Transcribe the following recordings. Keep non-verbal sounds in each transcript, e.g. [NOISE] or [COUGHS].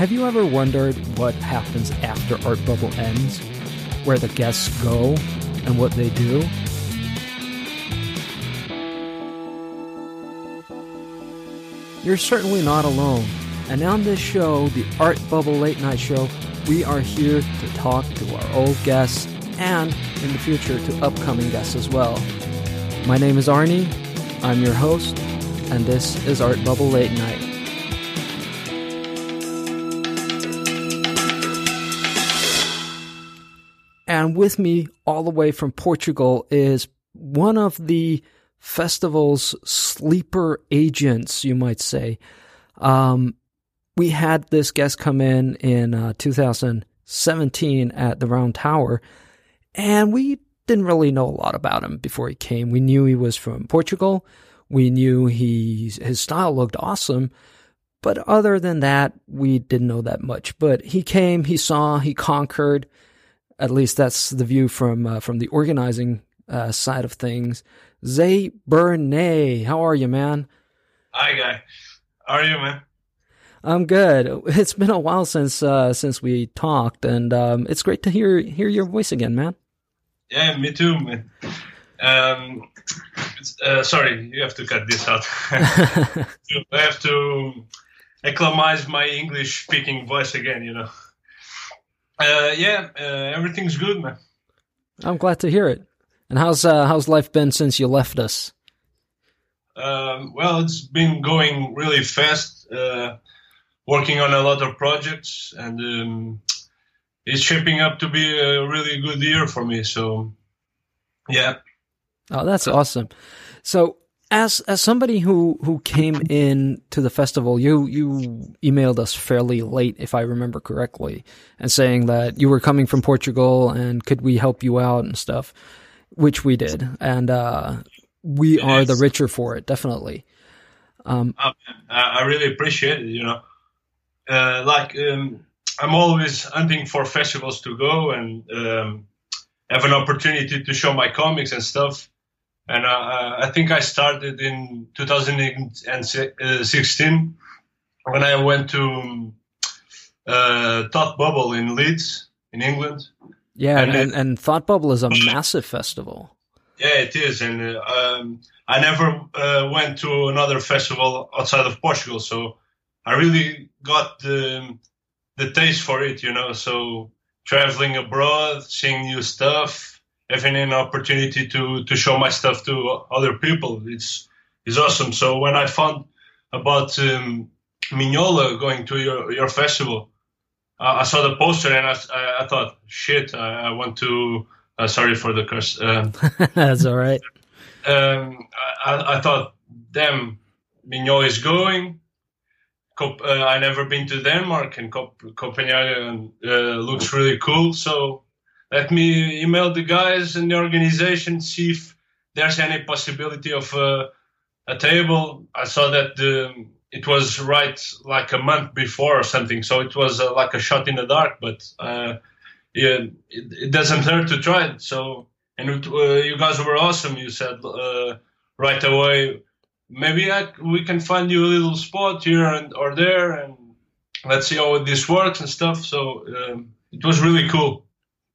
Have you ever wondered what happens after Art Bubble ends? Where the guests go and what they do? You're certainly not alone. And on this show, the Art Bubble Late Night Show, we are here to talk old guests and, in the future, to upcoming guests as well. My name is Arni, I'm your host, and this is Art Bubble Late Night. And with me, all the way from Portugal, is one of the festival's sleeper agents, you might say. Um, we had this guest come in in uh, 2017 at the Round Tower, and we didn't really know a lot about him before he came. We knew he was from Portugal. We knew he his style looked awesome, but other than that, we didn't know that much. But he came, he saw, he conquered. At least that's the view from uh, from the organizing uh, side of things. Ze Burnay, how are you, man? Hi, guy. How are you, man? I'm good. It's been a while since uh, since we talked, and um, it's great to hear hear your voice again, man. Yeah, me too, man. Um, uh, sorry, you have to cut this out. [LAUGHS] [LAUGHS] I have to acclimatize my English speaking voice again, you know. Uh, yeah, uh, everything's good, man. I'm glad to hear it. And how's uh, how's life been since you left us? Um, well, it's been going really fast. Uh, working on a lot of projects, and um, it's shaping up to be a really good year for me. So, yeah. Oh, that's awesome. So, as as somebody who who came in to the festival, you you emailed us fairly late, if I remember correctly, and saying that you were coming from Portugal and could we help you out and stuff which we did, and uh, we are the richer for it, definitely. Um, I really appreciate it. You know, uh, like um, I'm always hunting for festivals to go and um, have an opportunity to show my comics and stuff. And uh, I think I started in 2016 when I went to uh, Thought Bubble in Leeds, in England. Yeah, and, and, and Thought Bubble is a massive festival. Yeah, it is, and uh, um, I never uh, went to another festival outside of Portugal, so I really got the the taste for it, you know. So traveling abroad, seeing new stuff, having an opportunity to to show my stuff to other people, it's it's awesome. So when I found about um, Mignola going to your your festival, uh, I saw the poster and I, I, I thought, shit, I, I want to. Uh, sorry for the curse. Um, [LAUGHS] That's all right. Um, I, I, thought, damn, Mignola is going. Cop, uh, I never been to Denmark, and Cop, Copenhagen uh, looks really cool. So let me email the guys in the organization, see if there's any possibility of uh, a table. I saw that the it was right like a month before or something. So it was uh, like a shot in the dark, but uh, yeah, it, it, doesn't hurt to try it. So and it, uh, you guys were awesome. You said uh, right away, maybe I, we can find you a little spot here and or there, and let's see how this works and stuff. So um, it was really cool.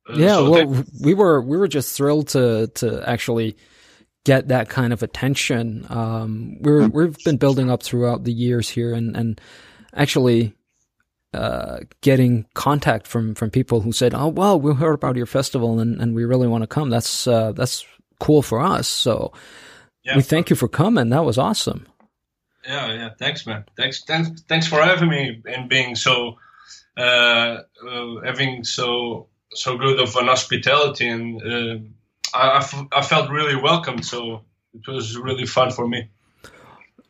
Uh, yeah, so well, we were we were just thrilled to to actually get that kind of attention. Um, we're we've been building up throughout the years here, and and actually uh, getting contact from from people who said, "Oh, well, we heard about your festival, and and we really want to come." That's uh, that's cool for us. So yeah. we thank you for coming. That was awesome. Yeah, yeah. Thanks, man. Thanks, thanks, thanks for having me and being so uh, uh having so so good of an hospitality and uh, I, felt really welcome. So it was really fun for me.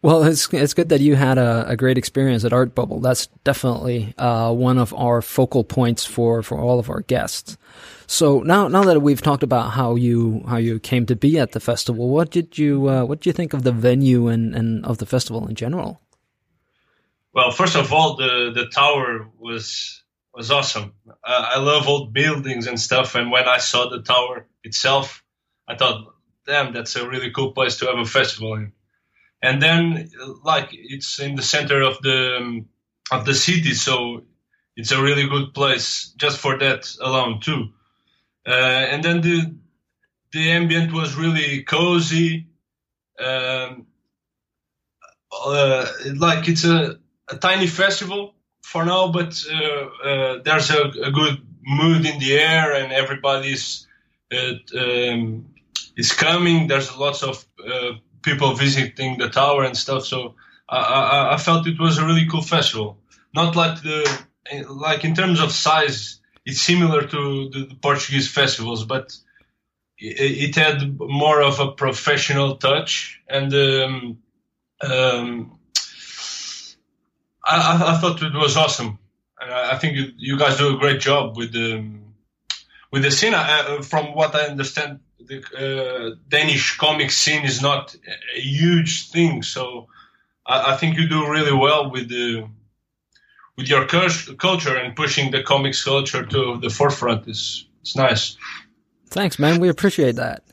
Well, it's it's good that you had a, a great experience at Art Bubble. That's definitely uh, one of our focal points for, for all of our guests. So now now that we've talked about how you how you came to be at the festival, what did you uh, what did you think of the venue and, and of the festival in general? Well, first of all, the the tower was was awesome. Uh, I love old buildings and stuff, and when I saw the tower itself, I thought, damn, that's a really cool place to have a festival in. And then, like, it's in the center of the of the city, so it's a really good place just for that alone too. Uh, and then the the ambient was really cozy. Um, uh, like it's a, a, tiny festival for now, but uh, uh there's a, a, good mood in the air, and everybody's uh, um, is coming. There's lots of uh, people visiting the tower and stuff. So I, I, I, felt it was a really cool festival. Not like the like in terms of size, it's similar to the, the Portuguese festivals, but it, it, had more of a professional touch and. Um, um, I, I, thought it was awesome. I think you, you, guys do a great job with the with the scene. From what I understand, the uh, Danish comic scene is not a huge thing, so I, I think you do really well with the with your culture and pushing the comics culture to the forefront. is It's nice. Thanks, man. We appreciate that.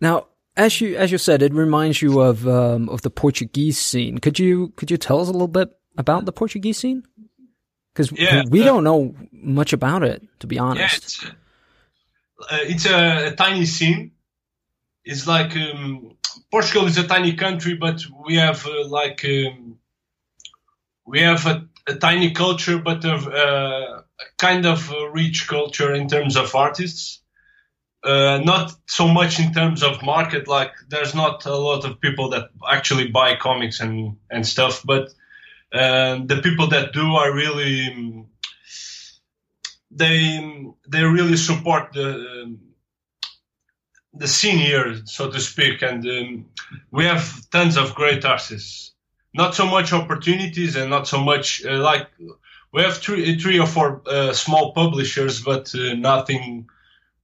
Now, as you as you said, it reminds you of um, of the Portuguese scene. Could you could you tell us a little bit about the Portuguese scene? Because yeah, we uh, don't know much about it, to be honest. Yeah, it's, uh, it's a, a, tiny scene. It's like um, Portugal is a tiny country, but we have uh, like um, we have a, a, tiny culture, but a, uh, kind of rich culture in terms of artists. Uh, not so much in terms of market. Like there's not a lot of people that actually buy comics and and stuff, but uh, the people that do are really they they really support the the scene here, so to speak, and um, we have tons of great artists. Not so much opportunities and not so much uh, like we have three three or four uh, small publishers, but uh, nothing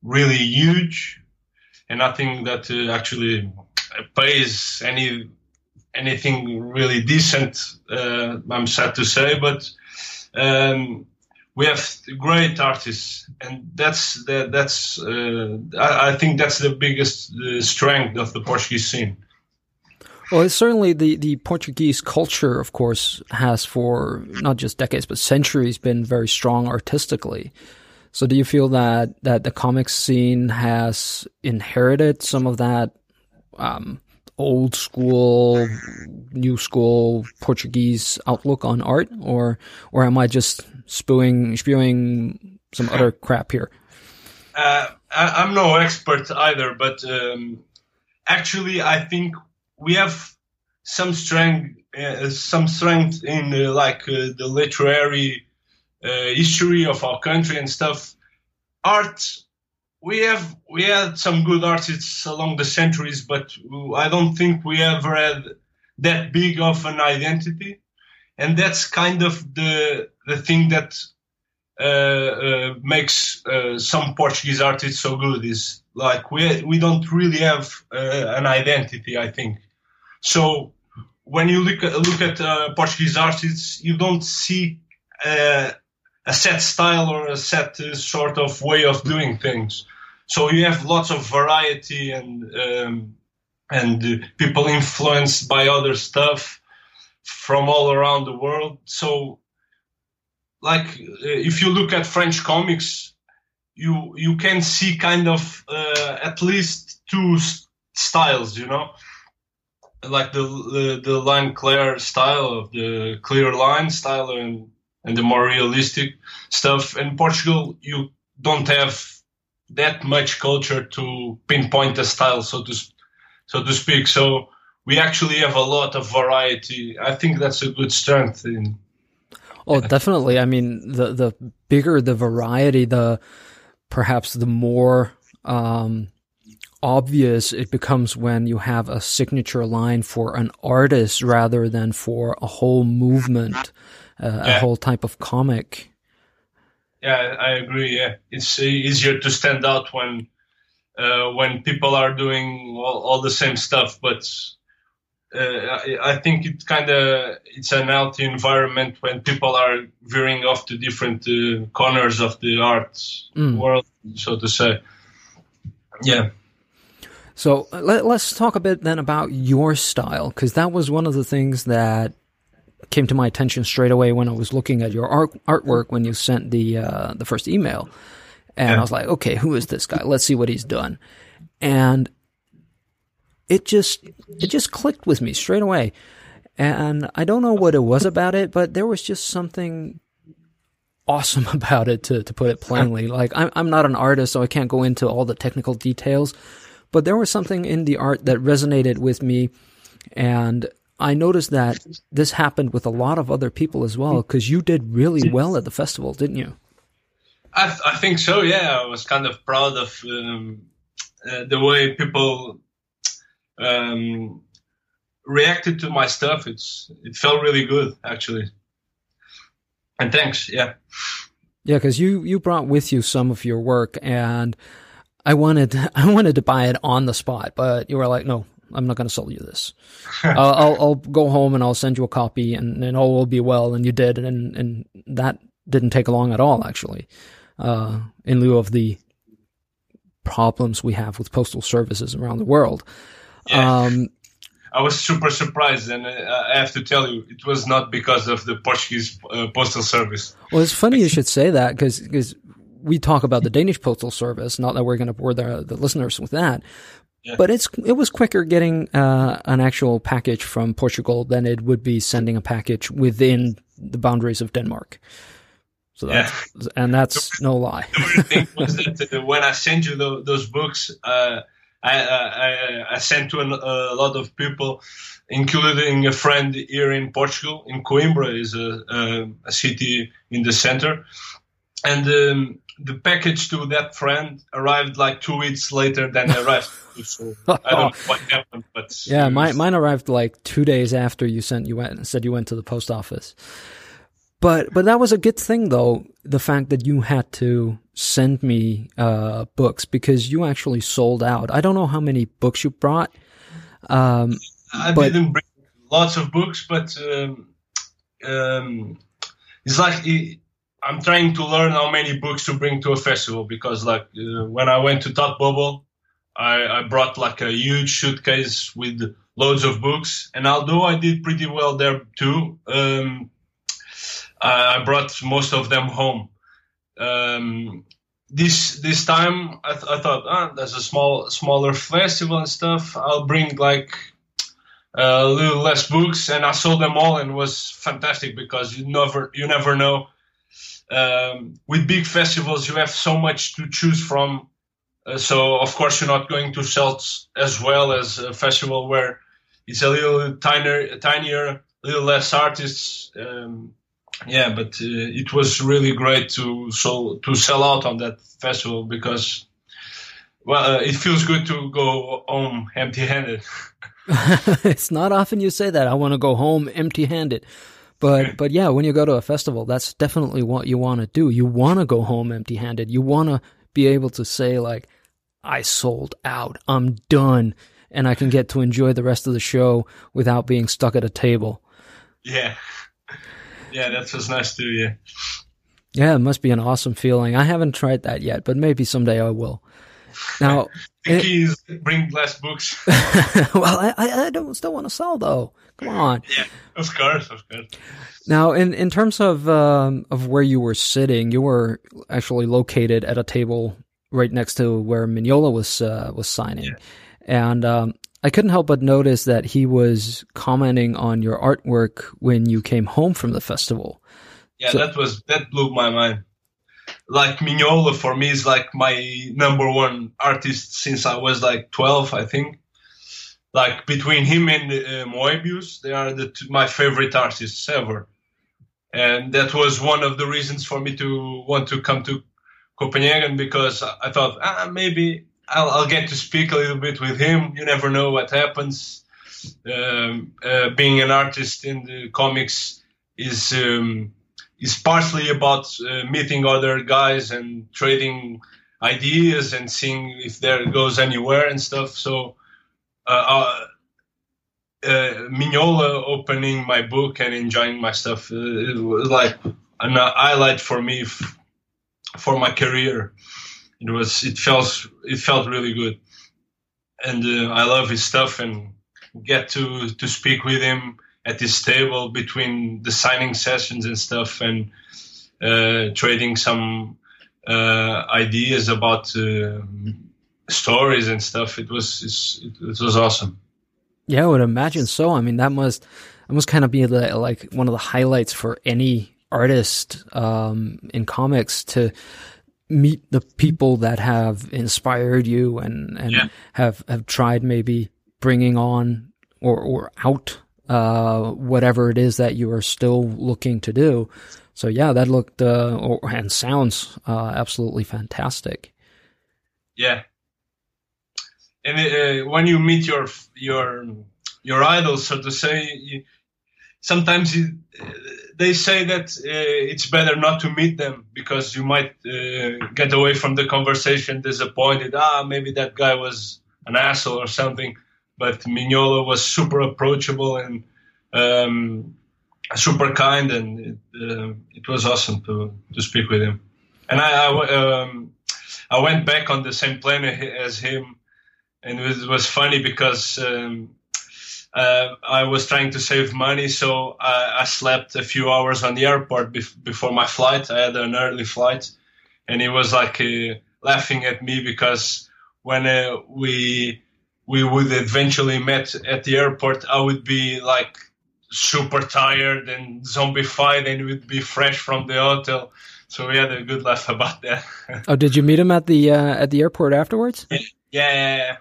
really huge and nothing that uh, actually pays any anything really decent. Uh, I'm sad to say, but um, we have great artists, and that's the, that's uh, I, I, think that's the biggest uh, strength of the Portuguese scene. Well, certainly the, the Portuguese culture, of course, has for not just decades but centuries been very strong artistically. So do you feel that, that the comics scene has inherited some of that um, old school, new school Portuguese outlook on art, or or am I just spewing spewing some other crap here? Uh, I, am no expert either, but um, actually, I think we have some strength, uh, some strength in uh, like uh, the literary uh, history of our country and stuff. Art, we have we had some good artists along the centuries, but I don't think we ever had that big of an identity, and that's kind of the the thing that uh, uh, makes some Portuguese artists so good is like we we don't really have an identity. I think so. When you look at, look at uh, Portuguese artists, you don't see uh, a set style or a set uh, sort of way of doing things. So you have lots of variety and um, and uh, people influenced by other stuff from all around the world. So, like uh, if you look at French comics, you you can see kind of uh, at least two styles, you know, like the the, the line clear style of the clear line style and and the more realistic stuff. In Portugal, you don't have that much culture to pinpoint a style, so to so to speak. So we actually have a lot of variety. I think that's a good strength in. Oh, definitely. I mean, the the bigger the variety, the perhaps the more um, obvious it becomes when you have a signature line for an artist rather than for a whole movement uh, yeah. a whole type of comic. Yeah, I agree. Yeah, it's easier to stand out when uh, when people are doing all, all, the same stuff. But uh, I, I think it kind of it's an healthy environment when people are veering off to different uh, corners of the art Mm. world, so to say. Yeah. So let, us talk a bit then about your style, because that was one of the things that came to my attention straight away when I was looking at your art, artwork when you sent the uh, the first email, and Yeah. I was like, okay, who is this guy? Let's see what he's done, and it just it just clicked with me straight away, and I don't know what it was about it, but there was just something awesome [LAUGHS] about it to to put it plainly. Like I'm I'm not an artist, so I can't go into all the technical details, but there was something in the art that resonated with me, and I noticed that this happened with a lot of other people as well because you did really well at the festival, didn't you? I, th- I think so. Yeah, I was kind of proud of um, uh, the way people um, reacted to my stuff. It's it felt really good actually. And thanks. Yeah. Yeah, because you you brought with you some of your work, and I wanted [LAUGHS] I wanted to buy it on the spot, but you were like, no. I'm not going to sell you this. [LAUGHS] I'll, I'll, I'll go home and I'll send you a copy, and, and all will be well. And you did, and and that didn't take long at all, actually. Uh, in lieu of the problems we have with postal services around the world. Yeah. Um, I was super surprised, and uh, I have to tell you, it was not because of the Portuguese uh, postal service. Well, it's funny you should say that because we talk about the Danish postal service. Not that we're going to bore the, the listeners with that, Yeah. but it's it was quicker getting uh, an actual package from Portugal than it would be sending a package within the boundaries of Denmark. So that's and that's no lie. The thing was that uh, when I sent you tho- those books, uh, I, I, I sent to an, a lot of people, including a friend here in Portugal, in Coimbra, is a, a, a city in the center, and um, the package to that friend arrived like two weeks later than it arrived. so I don't [LAUGHS] know what happened, but Yeah, mine, mine arrived like two days after you sent you went said you went to the post office. But but that was a good thing though, the fact that you had to send me uh, books because you actually sold out. I don't know how many books you brought. Um, I But- didn't bring lots of books, but um, um, it's like i I'm trying to learn how many books to bring to a festival because, like, uh, when I went to Thought Bubble, I, I brought like a huge suitcase with loads of books, and although I did pretty well there too, um, I, brought most of them home. Um, this this time I, th- I thought ah, there's a small smaller festival and stuff. I'll bring like a little less books, and I sold them all, and it was fantastic because you never you never know. Um, with big festivals, you have so much to choose from. Uh, so of course you're not going to sell as well as a festival where it's a little tinier, tinier, a little less artists. Um, yeah, but uh, it was really great to so to sell out on that festival because well, uh, it feels good to go home empty-handed. [LAUGHS] [LAUGHS] it's not often you say that. I want to go home empty-handed. But but yeah, when you go to a festival, that's definitely what you want to do. You want to go home empty-handed. You want to be able to say like, "I sold out. I'm done." And I can get to enjoy the rest of the show without being stuck at a table. Yeah, yeah, that was nice too. Yeah. Yeah, it must be an awesome feeling. I haven't tried that yet, but maybe someday I will. Now, [LAUGHS] The It- bring less books. [LAUGHS] well, I, I I don't still want to sell though. Come on. yeah, of course, of course. Now, in in terms of um, of where you were sitting, you were actually located at a table right next to where Mignola was uh, was signing, and um, I couldn't help but notice that he was commenting on your artwork when you came home from the festival. Yeah, So- that was that blew my mind. Like Mignola for me is like my number one artist since I was like twelve, I think. Like between him and uh, Moebius, they are the my favorite artists ever, and that was one of the reasons for me to want to come to Copenhagen because I thought ah, maybe I'll, I'll get to speak a little bit with him. You never know what happens. Um, uh, being an artist in the comics is um, is partly about uh, meeting other guys and trading ideas and seeing if there goes anywhere and stuff. So uh, uh, uh, Mignola opening my book and enjoying my stuff uh, was like an highlight for me f- for my career. It was it felt it felt really good, and uh, I love his stuff and get to to speak with him at this table between the signing sessions and stuff and uh, trading some uh, ideas about stories and stuff. It was it, it was awesome. Yeah, I would imagine so. I mean, that must that must kind of be the, like one of the highlights for any artist um, in comics to meet the people that have inspired you and and yeah. have have tried maybe bringing on or or out uh, whatever it is that you are still looking to do. So yeah, that looked uh, or, and sounds uh, absolutely fantastic. Yeah, and uh, when you meet your your your idols, so to say, you, sometimes they say that uh, it's better not to meet them because you might uh, get away from the conversation disappointed. Ah, maybe that guy was an asshole or something. But Mignola was super approachable and um, super kind, and it, uh, it, was awesome to to speak with him. And I I, um, I went back on the same plane as him and it was, it was funny because um, uh, I was trying to save money, so I, I slept a few hours on the airport bef- before my flight. I had an early flight, and he was like uh, laughing at me because when uh, we we would eventually met at the airport, I would be like super tired and zombified, and would be fresh from the hotel. So we had a good laugh [LAUGHS] about that. oh, did you meet him at the uh, at the airport afterwards? Yeah, yeah, yeah,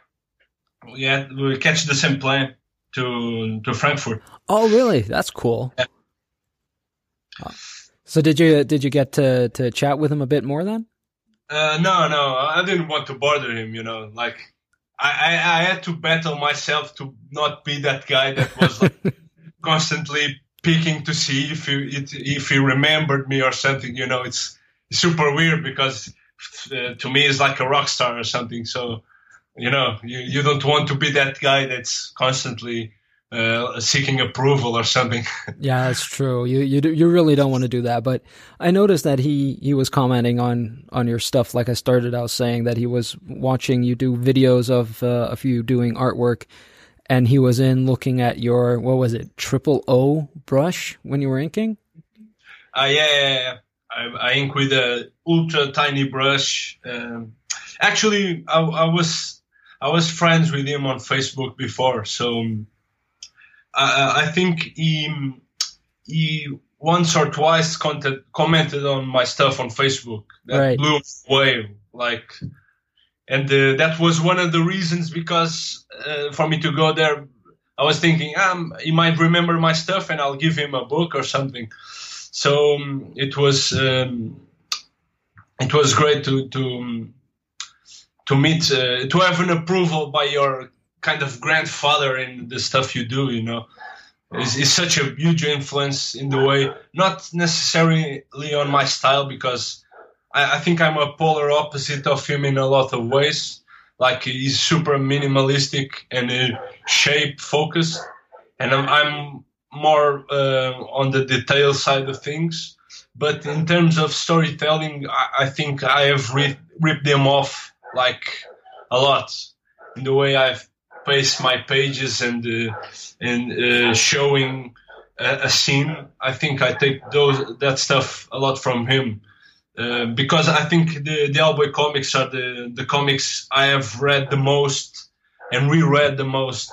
we catch the same plane to to Frankfurt. Oh, really? That's cool. Yeah. So did you did you get to to chat with him a bit more then? Uh, no, no, I didn't want to bother him. You know, like I, I, I had to battle myself to not be that guy that was like [LAUGHS] constantly peeking to see if he if he remembered me or something. You know, it's super weird because uh, to me it's like a rock star or something. So you know, you, you don't want to be that guy that's constantly uh, seeking approval or something. [LAUGHS] yeah, that's true. You you do, you really don't want to do that. But I noticed that he he was commenting on on your stuff. Like I started out saying that he was watching you do videos of uh, of you doing artwork, and he was in looking at your what was it triple O brush when you were inking. Uh, yeah, yeah, yeah. I, I ink with a ultra tiny brush. Um, actually, I, I was I was friends with him on Facebook before, so I, I think he he once or twice content, commented on my stuff on Facebook. That right. blew away, like, and uh, that was one of the reasons because uh, for me to go there, I was thinking, um, he might remember my stuff, and I'll give him a book or something. So um, it was um, it was great to to um, to meet uh, to have an approval by your kind of grandfather in the stuff you do you know. Is, is such a huge influence in the way not necessarily on my style because I, I, think i'm a polar opposite of him in a lot of ways. Like he's super minimalistic and uh, shape focused and i'm, I'm more uh, on the detail side of things. But in terms of storytelling i, I think i have ripped them off like a lot in the way I've paced my pages and uh, and uh, showing a, a, scene. I think I take those that stuff a lot from him. Uh, because I think the, the Hellboy comics are the, the comics I have read the most and reread the most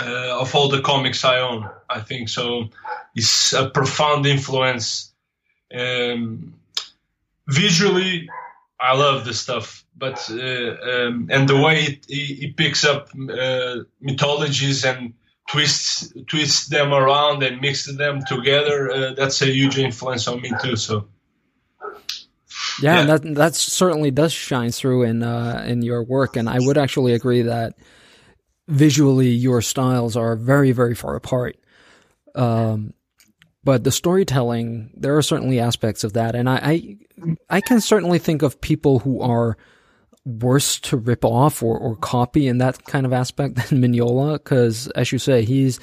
uh, of all the comics I own. I think so. It's a profound influence. Um, visually, I love the stuff, but uh, um, and the way it, he, picks up uh, mythologies and twists twists them around and mixes them together. Uh, that's a huge influence on me too. So. Yeah, yeah. that that certainly does shine through in uh, in your work, and I would actually agree that visually your styles are very very far apart. Um, but the storytelling, there are certainly aspects of that, and I, I, I can certainly think of people who are worse to rip off or, or copy in that kind of aspect [LAUGHS] than Mignola? Because, as you say, he's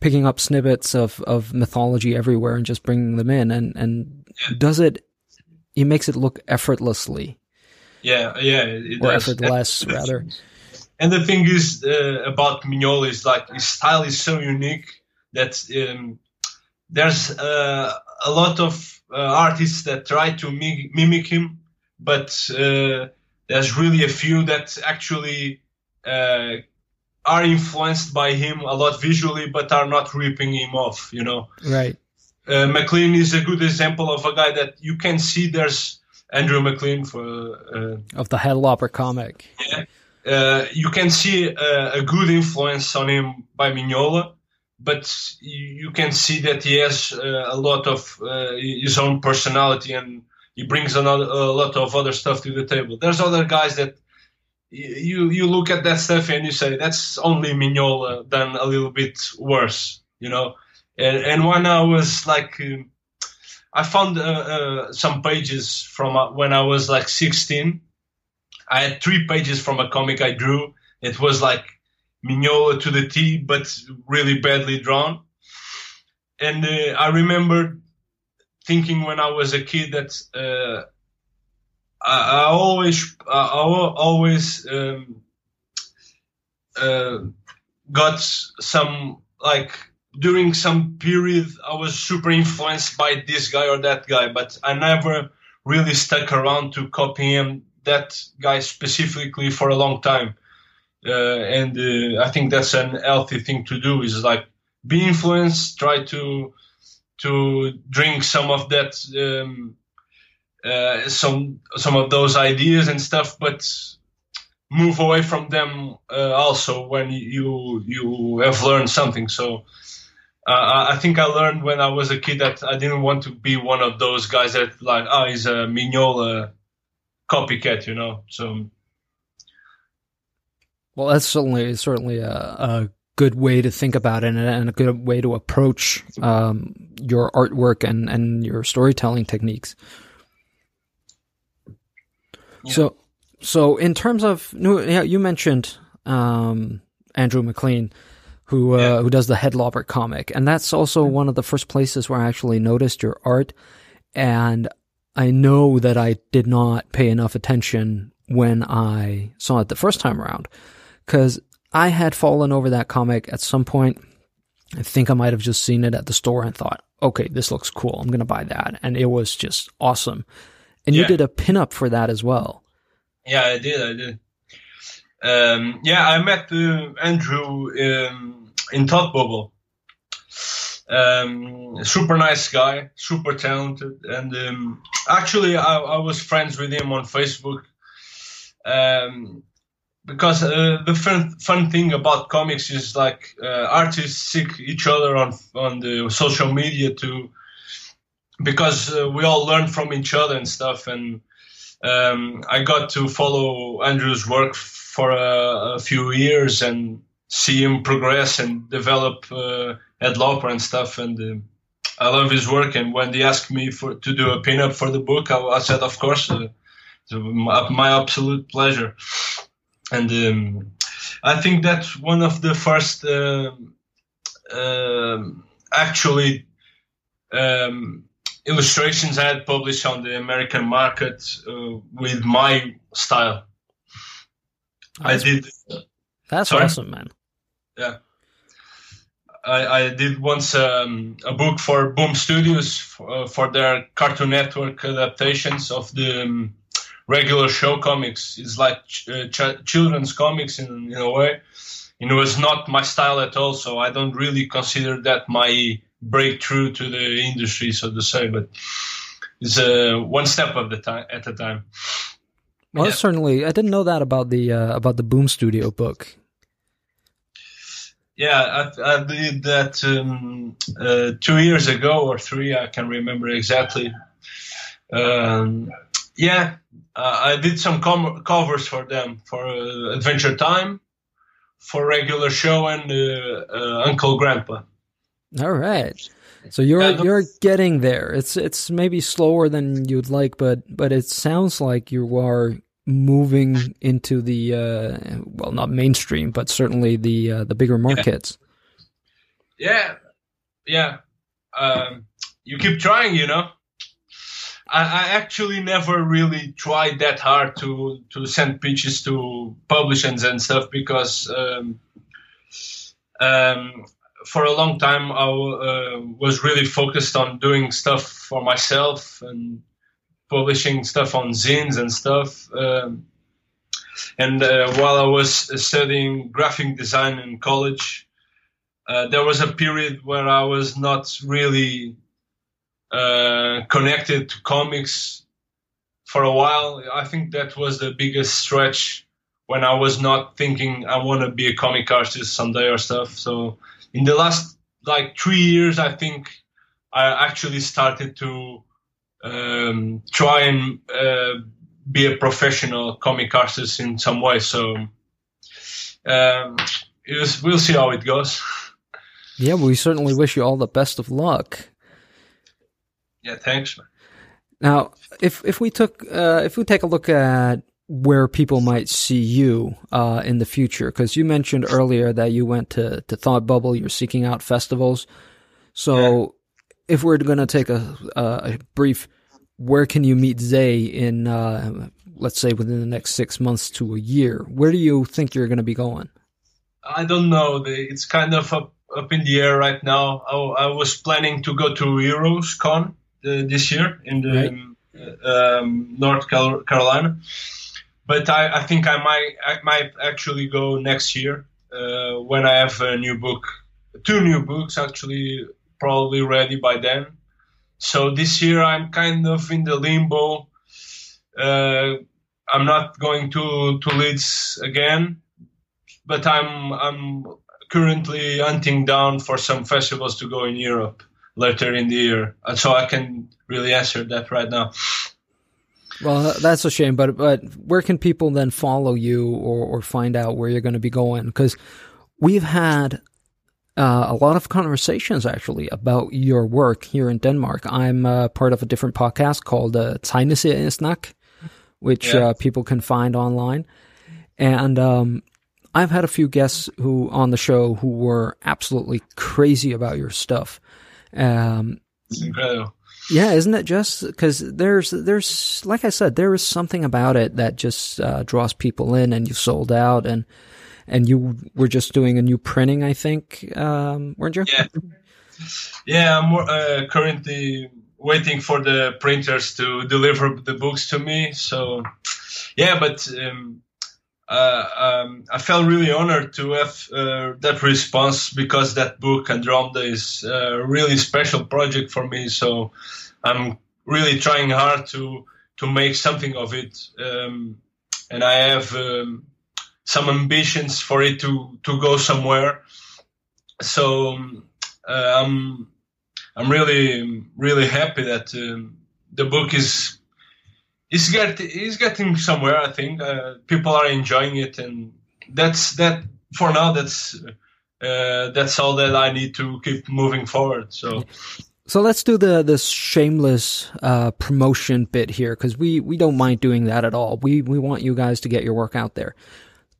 picking up snippets of, of mythology everywhere and just bringing them in, and and does it? He makes it look effortlessly. Yeah, yeah, it or does. effortless rather. And the thing is uh, about Mignola is like his style is so unique that um, there's uh, a lot of uh, artists that try to mi- mimic him, but uh, there's really a few that actually uh, are influenced by him a lot visually, but are not ripping him off. You know, Right. uh, MacLean is a good example of a guy that you can see there's Andrew MacLean for. Uh, Of the Headlopper comic. uh, you can see uh, a good influence on him by Mignola, but you, can see that he has uh, a lot of uh, his own personality and he brings another, a lot of other stuff to the table. There's other guys that you you look at that stuff and you say that's only Mignola done a little bit worse, you know. And, and when I was like, um, I found uh, uh, some pages from uh, when I was like 16 I had three pages from a comic I drew. It was like Mignola to the T, but really badly drawn. And uh, I remember thinking when I was a kid that uh, I, I always, I, I always um, uh, got some like during some period I was super influenced by this guy or that guy, but I never really stuck around to copy him that guy specifically for a long time. Uh, and uh, I think that's an healthy thing to do is like be influenced, try to to drink some of that um, uh, some some of those ideas and stuff, but move away from them uh, also when you you have learned something. So uh, I think I learned when I was a kid that I didn't want to be one of those guys that like, oh, he's a Mignola copycat, you know. So Well, that's certainly certainly a, a good way to think about it, and, a good way to approach um, your artwork and and your storytelling techniques. Yeah. So, so in terms of no, yeah, you mentioned um, Andrew MacLean, who uh, Yeah. who does the Headlopper comic, and that's also one of the first places where I actually noticed your art, and I know that I did not pay enough attention when I saw it the first time around, because I had fallen over that comic at some point. I think I might have just seen it at the store and thought, okay, this looks cool. I'm going to buy that. And it was just awesome. And you did a pinup for that as well. yeah, I did, I did. Um, yeah, I met uh, Andrew um, in Thought Bubble. Um, super nice guy, super talented, and um, actually, I, I was friends with him on Facebook. Um, because uh, the fun, fun thing about comics is like uh, artists seek each other on on the social media to because uh, we all learn from each other and stuff and um, I got to follow Andrew's work for a, a few years and see him progress and develop uh, Headlopper and stuff and uh, I love his work. And when they asked me for to do a pinup for the book I, I said of course uh, my absolute pleasure and um, I think that's one of the first um um actually um, illustrations I had published on the American market uh, with my style. I did. That's Sorry? awesome, man. Yeah. I, I did once um, a book for Boom Studios for, uh, for their Cartoon Network adaptations of the um, regular show comics. It's like ch- uh, ch- children's comics in, in a way. And it was not my style at all, so I don't really consider that my breakthrough to the industry, so to say. But it's uh, one step of the time at a time. Well, Yeah. certainly, I didn't know that about the uh, about the Boom Studio book. Yeah, I, I did that um, uh, two years ago or three. I can remember exactly. Um, yeah, uh, I did some com- covers for them for uh, Adventure Time, for regular show, and uh, uh, Uncle Grandpa. All right. So you're Yeah, you're getting there. It's it's maybe slower than you'd like, but but it sounds like you are moving into the uh, well, not mainstream, but certainly the uh, the bigger markets. Yeah, yeah. Um, you keep trying, you know. I, actually never really tried that hard to to send pitches to publishers and stuff because um, um, for a long time I uh, was really focused on doing stuff for myself and publishing stuff on zines and stuff. Um, and uh, while I was studying graphic design in college, uh, there was a period where I was not really uh, connected to comics for a while. I think that was the biggest stretch when I was not thinking I want to be a comic artist someday or stuff. So in the last like three years, I think I actually started to um, try and uh, be a professional comic artist in some way. So um, was, we'll see how it goes. Yeah, we certainly wish you all the best of luck. Yeah, thanks. Now, if if we took uh, if we take a look at where people might see you uh, in the future, because you mentioned earlier that you went to to Thought Bubble, you're seeking out festivals. So, yeah. if we're going to take a, a brief, where can you meet Ze in, uh, let's say, within the next six months to a year? Where do you think you're going to be going? I don't know. It's kind of up up in the air right now. I, I was planning to go to HeroesCon this year in the right. um, North Carolina, but I, I, think I might I might actually go next year uh, when I have a new book, two new books actually probably ready by then. So this year I'm kind of in the limbo. Uh, I'm not going to to Leeds again, but I'm I'm currently hunting down for some festivals to go in Europe later in the year. Uh, so I can really answer that right now. Well, that's a shame, but but where can people then follow you or, or find out where you're going to be going? Because we've had uh, a lot of conversations actually about your work here in Denmark. I'm uh, part of a different podcast called uh, Tegneseriesnak, which yeah. uh, people can find online. And um, I've had a few guests who on the show who were absolutely crazy about your stuff. Um, it's incredible. Yeah, isn't it just because there's there's like I said, there is something about it that just uh, draws people in, and you sold out, and and you were just doing a new printing, I think, um, weren't you? Yeah, yeah. I'm uh, currently waiting for the printers to deliver the books to me. So, yeah, but um, uh, um, I felt really honored to have uh, that response because that book Andromeda is a really special project for me. So I'm really trying hard to to make something of it, um, and I have um, some ambitions for it to to go somewhere. So uh, I'm I'm really really happy that um, the book is he's get he's getting somewhere. I think uh, people are enjoying it, and that's that for now. That's uh, that's all that I need to keep moving forward. So. So let's do the this shameless uh, promotion bit here because we, we don't mind doing that at all. We we want you guys to get your work out there.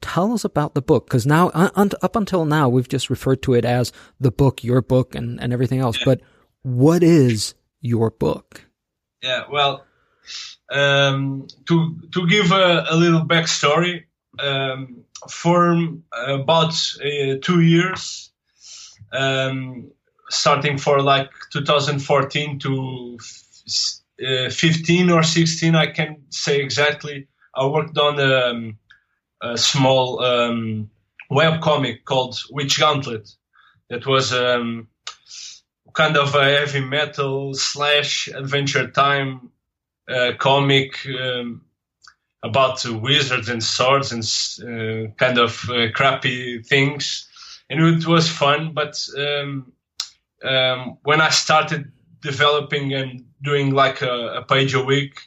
Tell us about the book because now un, up until now we've just referred to it as the book, your book, and and everything else. Yeah. But what is your book? Yeah, well, um, to to give a, a little backstory, um, for about uh, two years, um, starting for like 2014 to uh, 15 or 16, I can say exactly. I worked on um, a small um, web comic called Witch Gauntlet. That was um, kind of a heavy metal slash adventure time uh, comic um, about wizards and swords and uh, kind of uh, crappy things, and it was fun. But um, um, when I started developing and doing like a, a page a week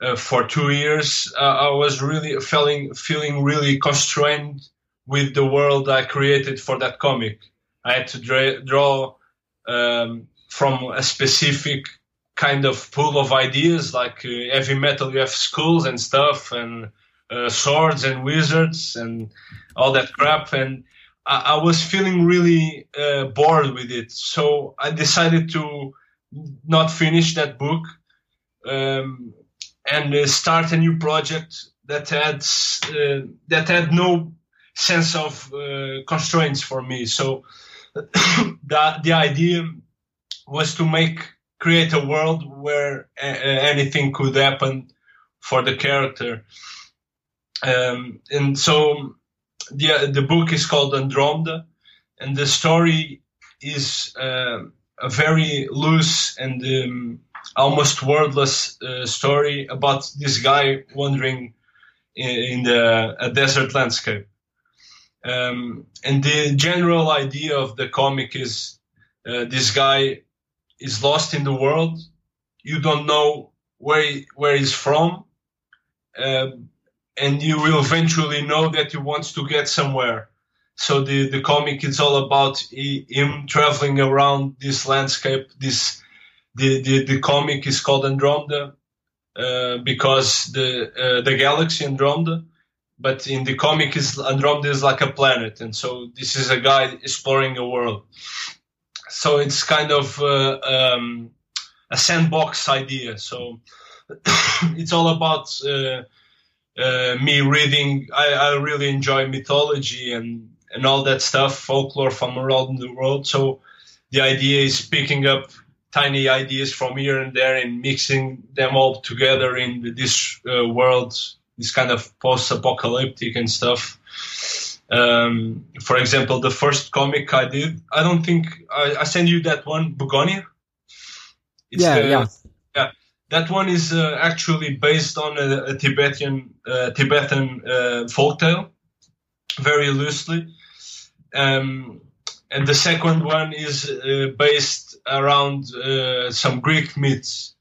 uh, for two years, I was really feeling feeling really constrained with the world I created for that comic. I had to dra- draw um, from a specific kind of pool of ideas. Like uh, heavy metal, you have skulls and stuff, and uh, swords and wizards and all that crap. And I, I was feeling really uh, bored with it, so I decided to not finish that book um, and uh, start a new project that had uh, that had no sense of uh, constraints for me. So [COUGHS] the the idea was to make create a world where a- anything could happen for the character. Um, and so the the book is called Andromeda, and the story is uh, a very loose and um, almost wordless uh, story about this guy wandering in, in the a desert landscape. Um, and the general idea of the comic is uh, this guy is lost in the world. You don't know where he, where he's from, uh, and you will eventually know that he wants to get somewhere. So the the comic is all about he, him traveling around this landscape. This the the, the comic is called Andromeda uh, because the uh, the galaxy Andromeda but in the comic is Andromeda is like a planet, and so this is a guy exploring a world. So it's kind of uh, um, a sandbox idea. So [COUGHS] it's all about uh, uh, me reading. I, I, really enjoy mythology and and all that stuff, folklore from around the world. So the idea is picking up tiny ideas from here and there and mixing them all together in this uh, world this kind of post-apocalyptic and stuff. Um, for example, the first comic I did, I don't think I, I sent you that one, Begonia. It's yeah, the, yeah, yeah. That one is uh, actually based on a, a Tibetan uh, Tibetan uh, folktale, very loosely. Um, and the second one is uh, based around uh, some Greek myths.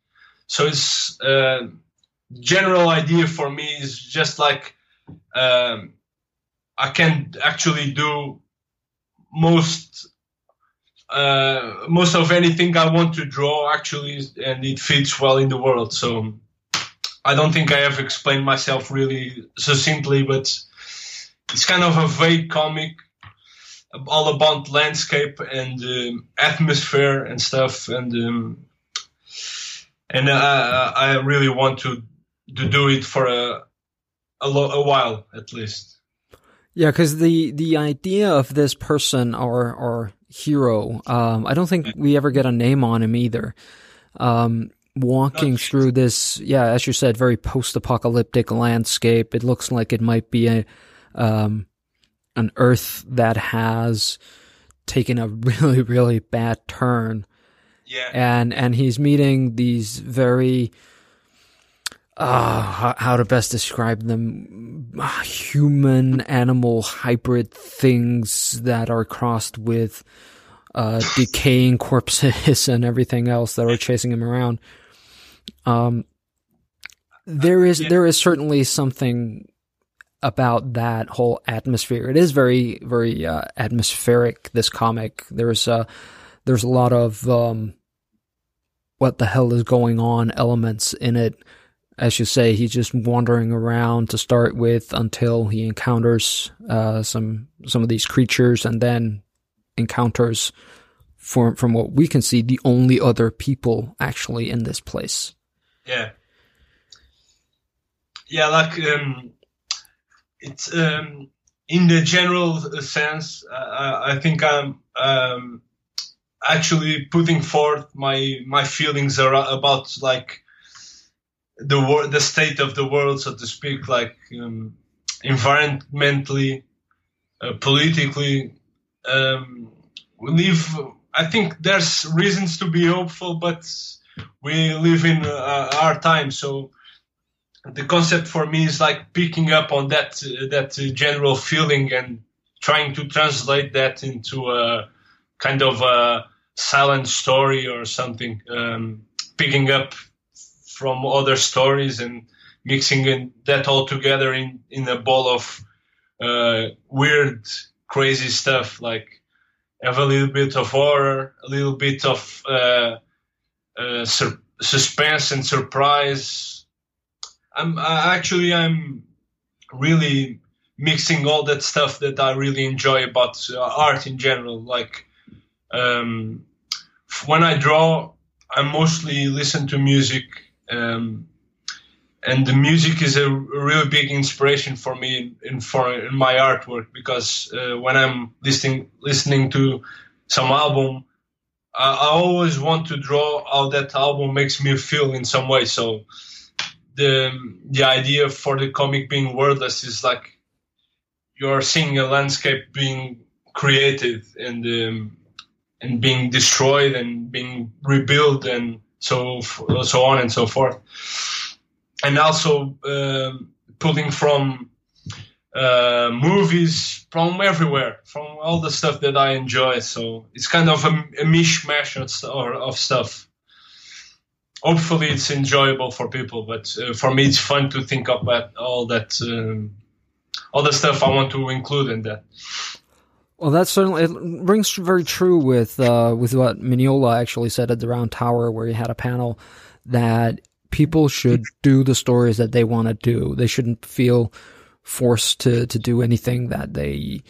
So it's uh, general idea for me is just like um, I can actually do most uh, most of anything I want to draw actually, and it fits well in the world. So I don't think I have explained myself really succinctly, but it's kind of a vague comic all about landscape and um, atmosphere and stuff and um, and uh, I really want to to do it for a a, lo- a while at least. Yeah, because the the idea of this person or or hero, um, I don't think we ever get a name on him either. Um, walking through this, yeah, as you said, very post-apocalyptic landscape. It looks like it might be a um, an Earth that has taken a [LAUGHS] really really bad turn. Yeah, and and he's meeting these very uh, how, how to best describe them human animal hybrid things that are crossed with uh, decaying corpses [LAUGHS] and everything else that are chasing him around. Um, there is there is certainly something about that whole atmosphere. It is very very uh, atmospheric. This comic there's a there's a lot of um, what the hell is going on elements in it as you say, he's just wandering around to start with until he encounters uh, some some of these creatures, and then encounters, from from what we can see, the only other people actually in this place. Yeah, yeah, like um, it's um, in the general sense. Uh, I think I'm um, actually putting forth my my feelings about like the wor- the state of the world, so to speak, like um, environmentally, uh, politically. Um, we live. I think there's reasons to be hopeful, but we live in uh, our time. So the concept for me is like picking up on that uh, that general feeling and trying to translate that into a kind of a silent story or something. Um, picking up from other stories and mixing that all together in, in a ball of uh, weird, crazy stuff. Like have a little bit of horror, a little bit of uh, uh, sur- suspense and surprise. I'm actually I'm really mixing all that stuff that I really enjoy about uh, art in general. Like um, when I draw, I mostly listen to music. Um, and the music is a really big inspiration for me in, for in my artwork because uh, when I'm listening listening to some album, I, I, always want to draw how that album makes me feel in some way. So the the idea for the comic being wordless is like you're seeing a landscape being created and um, and being destroyed and being rebuilt and so so on and so forth and also um, pulling from uh, movies from everywhere, from all the stuff that I enjoy. So it's kind of a, a mishmash of, of, stuff. Hopefully, it's enjoyable for people, but uh, for me, it's fun to think about all that, um, all the stuff I want to include in that. Well, that's certainly it rings very true with uh, with what Mignola actually said at the Round Tower, where he had a panel that people should do the stories that they want to do. They shouldn't feel forced to, to do anything that they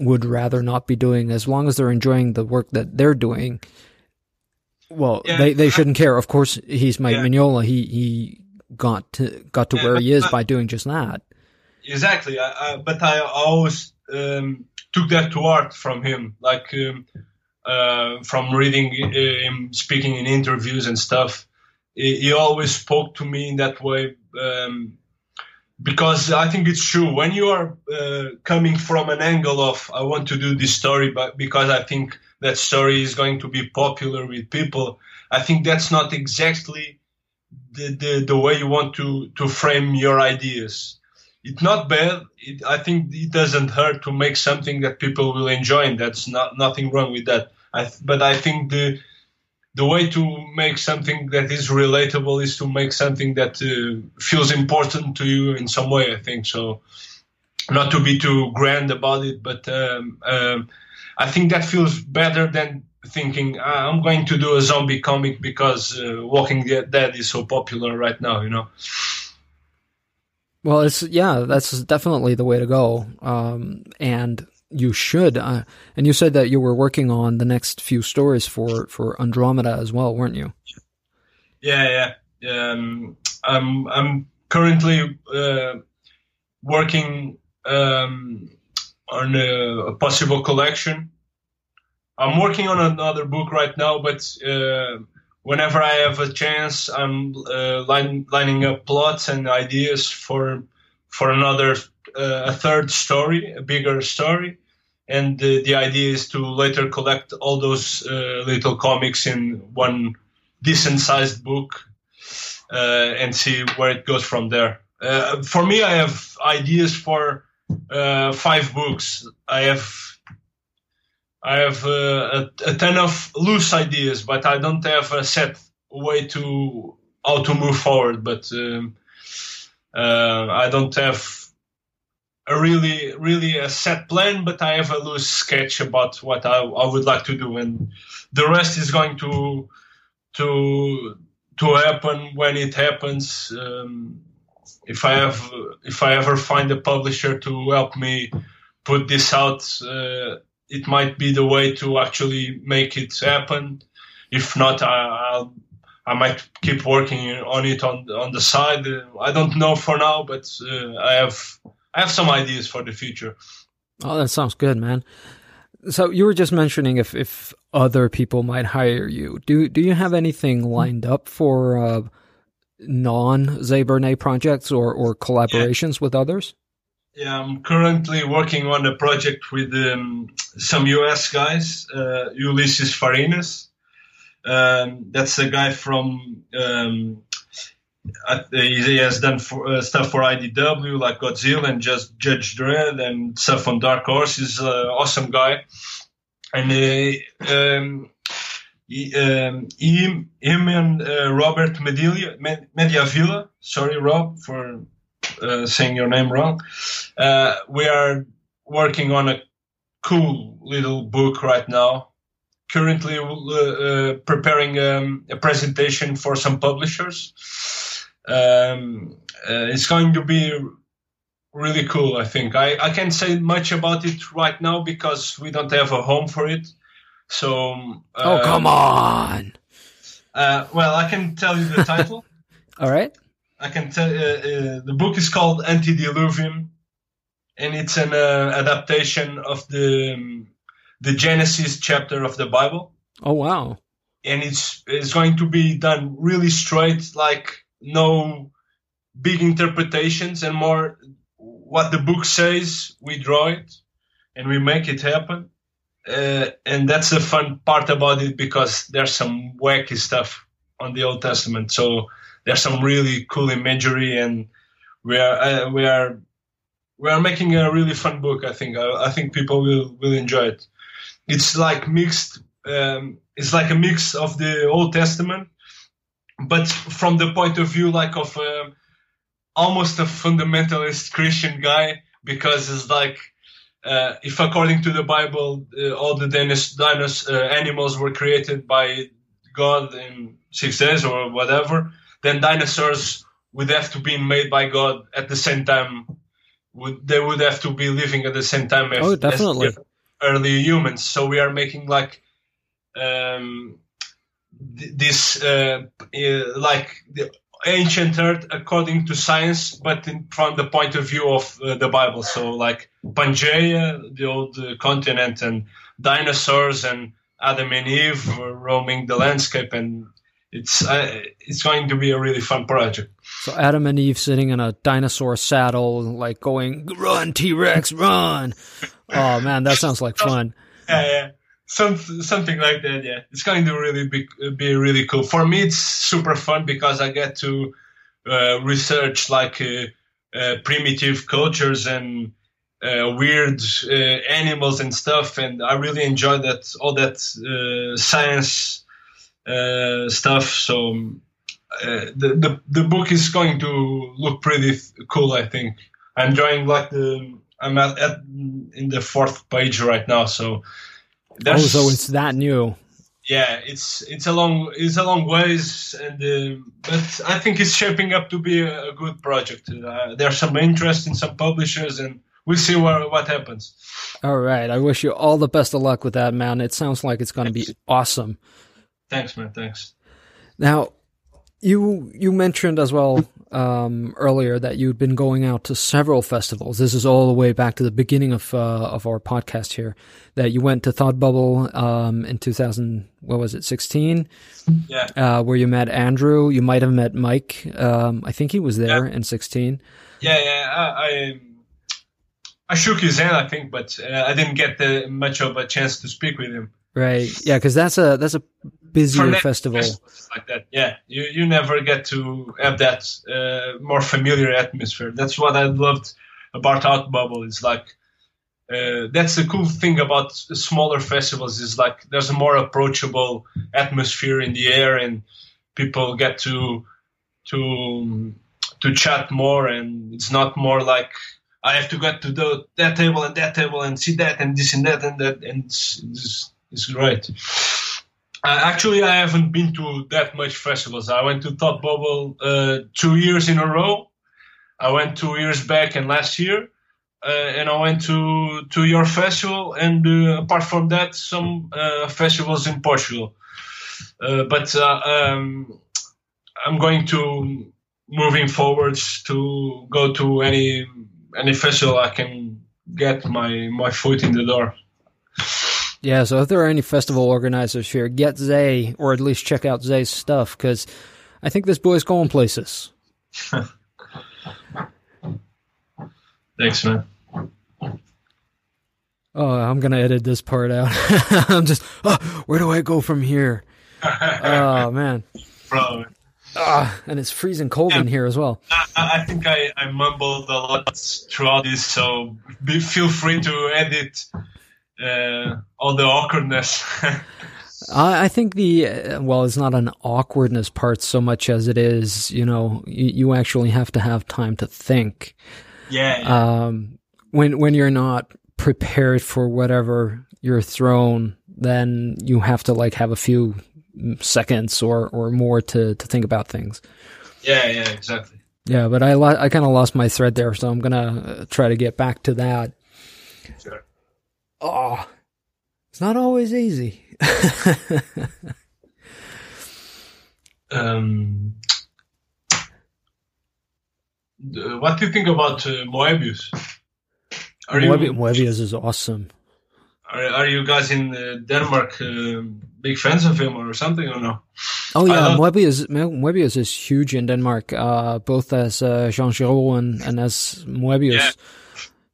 would rather not be doing as long as they're enjoying the work that they're doing. Well, yeah, they, they shouldn't care. Of course, he's Mike yeah. Mignola. He, he got to, got to yeah, where but, he is by doing just that. Exactly. I, I, but I always, um, took that to art from him, like, um, uh, from reading uh, him speaking in interviews and stuff he, he always spoke to me in that way um, because I think it's true. When you are uh, coming from an angle of I want to do this story, but because I think that story is going to be popular with people, I think that's not exactly the, the, the way you want to, to frame your ideas. It's not bad. It, I think it doesn't hurt to make something that people will enjoy, and that's not nothing wrong with that. I, but I think the the way to make something that is relatable is to make something that uh, feels important to you in some way. I think so. Not to be too grand about it, but um, um, I think that feels better than thinking ah, I'm going to do a zombie comic because uh, Walking Dead is so popular right now. You know. Well, it's yeah, that's definitely the way to go. Um, and you should. Uh, and you said that you were working on the next few stories for for Andromeda as well, weren't you? Yeah, yeah. Um, I'm I'm currently uh, working um, on a, a, possible collection. I'm working on another book right now, but uh, whenever I have a chance, I'm uh, line, lining up plots and ideas for for another uh, a third story, a bigger story, and the, idea is to later collect all those uh, little comics in one decent sized book uh, and see where it goes from there. Uh, for me, I have ideas for five books. I have I have a, a ton of loose ideas, but I don't have a set way to how to move forward. But um, uh, I don't have a really really a set plan, but I have a loose sketch about what I, I would like to do, and the rest is going to to to happen when it happens. Um, if I have if I ever find a publisher to help me put this out, uh, it might be the way to actually make it happen. If not, I, I'll I might keep working on it on on the side. I don't know for now, but uh, I have I have some ideas for the future. Oh, that sounds good, man. So you were just mentioning if if other people might hire you. Do do you have anything lined up for uh, non Ze Burnay projects or or collaborations yeah. with others? Yeah, I'm currently working on a project with um, some US guys, uh, Ulises Farinas. Um, that's a guy from um, he has done for, uh, stuff for IDW like Godzilla and just Judge Dredd and stuff on Dark Horse. He's an awesome guy, and uh, um, he, um, him, him and uh, Robert Mediavilla, sorry Rob for uh, saying your name wrong. Uh, we are working on a cool little book right now currently uh, preparing um, a presentation for some publishers. Um, it's going to be really cool. I think I, I can't say much about it right now because we don't have a home for it. So oh come on. Uh, well, I can tell you the title. [LAUGHS] All right. I can tell. Uh, uh, the book is called Antediluvium, and it's an uh, adaptation of the um, the Genesis chapter of the Bible. Oh wow! And it's it's going to be done really straight, like no big interpretations, and more what the book says. We draw it, and we make it happen. Uh, and that's the fun part about it because there's some wacky stuff on the Old Testament. So there's some really cool imagery, and we are uh, we are we are making a really fun book. I think I, I think people will will enjoy it. It's like mixed. Um, it's like a mix of the Old Testament, but from the point of view like of uh, almost a fundamentalist Christian guy because it's like uh, if according to the Bible, uh, all the dinos, uh, animals were created by God in six days or whatever, then dinosaurs would have to be made by God at the same time. Would they would have to be living at the same time as, oh, definitely. As early humans? So we are making like um, this uh, uh, like the ancient earth according to science, but in, from the point of view of uh, the Bible. So, like Pangaea, the old uh, continent, and dinosaurs, and Adam and Eve roaming the landscape, and it's uh, it's going to be a really fun project. So, Adam and Eve sitting in a dinosaur saddle, like going, "Run, T Rex, run!" oh man, that sounds like fun. Yeah, yeah some something like that. Yeah, it's going to really be be really cool. For me, it's super fun because I get to uh, research like uh, uh, primitive cultures and uh, weird uh, animals and stuff, and I really enjoy that all that uh, stuff. So. the, the the book is going to look pretty cool. I think I'm enjoying like the I'm at, at in the fourth page right now, so that's, oh, so it's that new. Yeah, it's it's a long it's a long ways, and uh, but I think it's shaping up to be a, a good project. Uh, there's some interest in some publishers, and we'll see what what happens. All right, I wish you all the best of luck with that, man. It sounds like it's going to be awesome. Thanks, man. Thanks. Now, you you mentioned as well um, earlier that you'd been going out to several festivals. This is all the way back to the beginning of uh, of our podcast here. That you went to Thought Bubble um, in 2000. What was it? 16. Yeah. Uh, where you met Andrew. You might have met Mike. Um, I think he was there yeah. in 16. Yeah, yeah. I, I, I shook his hand, I think, but uh, I didn't get the, much of a chance to speak with him. Right. Yeah, because that's a that's a busier festival. Like that. Yeah. You you never get to have that uh, more familiar atmosphere. That's what I loved about Thought Bubble. It's like uh, that's the cool thing about smaller festivals is like there's a more approachable atmosphere in the air and people get to to to chat more and it's not more like I have to get to the, that table and that table and see that and this and that and that and it's, it's it's great. Uh, actually, I haven't been to that much festivals. I went to Thought Bubble uh, two years in a row. I went two years back and last year, uh, and I went to to your festival. And uh, apart from that, some uh, festivals in Portugal. Uh, but um, I'm going to moving forwards to go to any any festival I can get my my foot in the door. Yeah, so if there are any festival organizers here, get Ze, or at least check out Ze's stuff, because I think this boy's going places. [LAUGHS] Thanks, man. Oh, I'm gonna edit this part out. [LAUGHS] I'm just, oh, where do I go from here? [LAUGHS] oh man, Probably. Ah, and it's freezing cold yeah. in here as well. I, I, think I, I mumbled a lot throughout this, so be, feel free to edit uh, all the awkwardness. [LAUGHS] I think the uh, well, it's not an awkwardness part so much as it is, you know, you, you actually have to have time to think. Yeah, yeah. Um, when when you're not prepared for whatever you're thrown, then you have to like have a few seconds or or more to to think about things. Yeah, yeah, exactly. Yeah, but I lo- I kind of lost my thread there, so I'm gonna uh, try to get back to that. Sure. Oh, it's not always easy. [LAUGHS] um, what do you think about uh, Moebius? Are Moebius, you, Moebius is awesome. Are, are you guys in uh, Denmark uh, big fans of him or something or no? Oh yeah, Moebius Moebius is huge in Denmark, uh, both as uh, Jean Giraud and, and as Moebius. Yeah.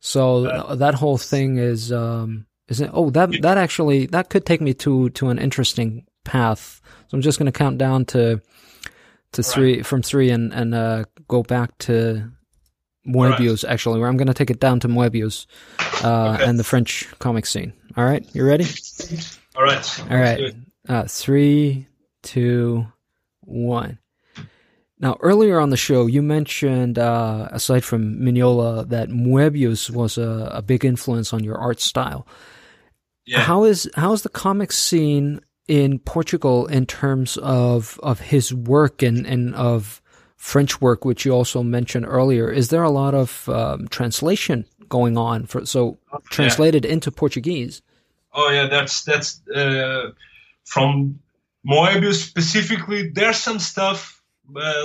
So uh, that whole thing is um, is it, oh that that actually that could take me to to an interesting path. So I'm just going to count down to to three right. from three and and uh, go back to Moebius right. actually, where I'm going to take it down to Moebius uh, okay. and the French comic scene. All right, you ready? All right. All right. Uh, three, two, one. Now, earlier on the show, you mentioned, uh, aside from Mignola, that Moebius was a, a, big influence on your art style. Yeah. How is how is the comic scene in Portugal in terms of of his work and and of French work, which you also mentioned earlier? Is there a lot of um, translation going on for so translated yeah. into Portuguese? Oh yeah, that's that's uh, from Moebius specifically. There's some stuff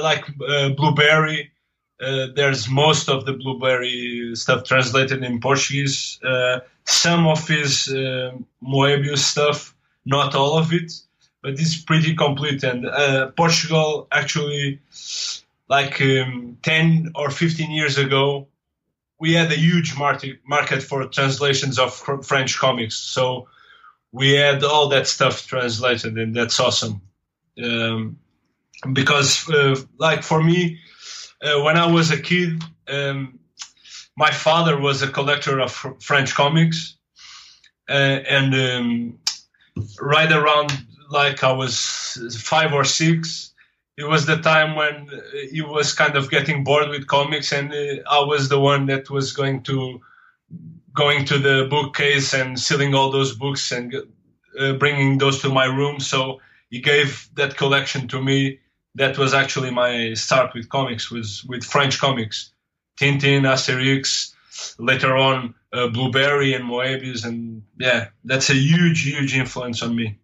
like uh, Blueberry. Uh, there's most of the Blueberry stuff translated in Portuguese. Uh, some of his uh, Moebius stuff, not all of it, but it's pretty complete. And Portugal actually, like um, 10 or 15 years ago, we had a huge market market for translations of French comics. So we had all that stuff translated, and that's awesome. Um, because, uh, like for me, uh, when I was a kid, um, my father was a collector of French comics, uh, and um, right around like I was five or six, it was the time when he was kind of getting bored with comics, and I was the one that was going to going to the bookcase and sealing all those books and uh, bringing those to my room. So he gave that collection to me. That was actually my start with comics, was with French comics, Tintin, Asterix. Later on, uh, Blueberry and Moebius, and yeah, that's a huge, huge influence on me.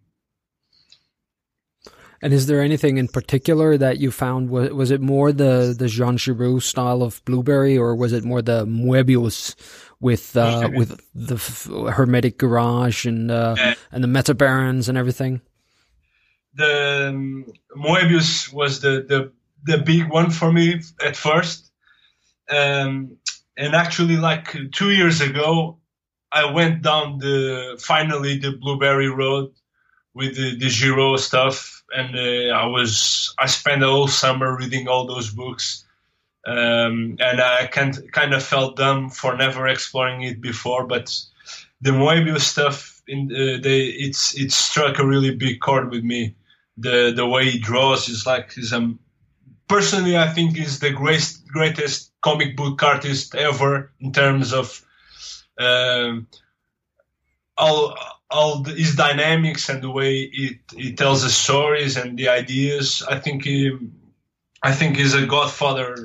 And is there anything in particular that you found? Was, was it more the, the Jean Giraud style of Blueberry, or was it more the Moebius with uh, with the Hermetic Garage and uh, yeah. and the Meta Barons and everything? The um, Moebius was the, the the big one for me at first, um, and actually, like two years ago, I went down the finally the Blueberry Road with the, the Giraud stuff, and uh, I was I spent the whole summer reading all those books, um, and I can kind of felt dumb for never exploring it before. But the Moebius stuff, in uh, the it's it struck a really big chord with me. The the way he draws is like he's um personally I think is the greatest greatest comic book artist ever in terms of um, all all the, his dynamics and the way it he tells the stories and the ideas. I think he, I think he's a godfather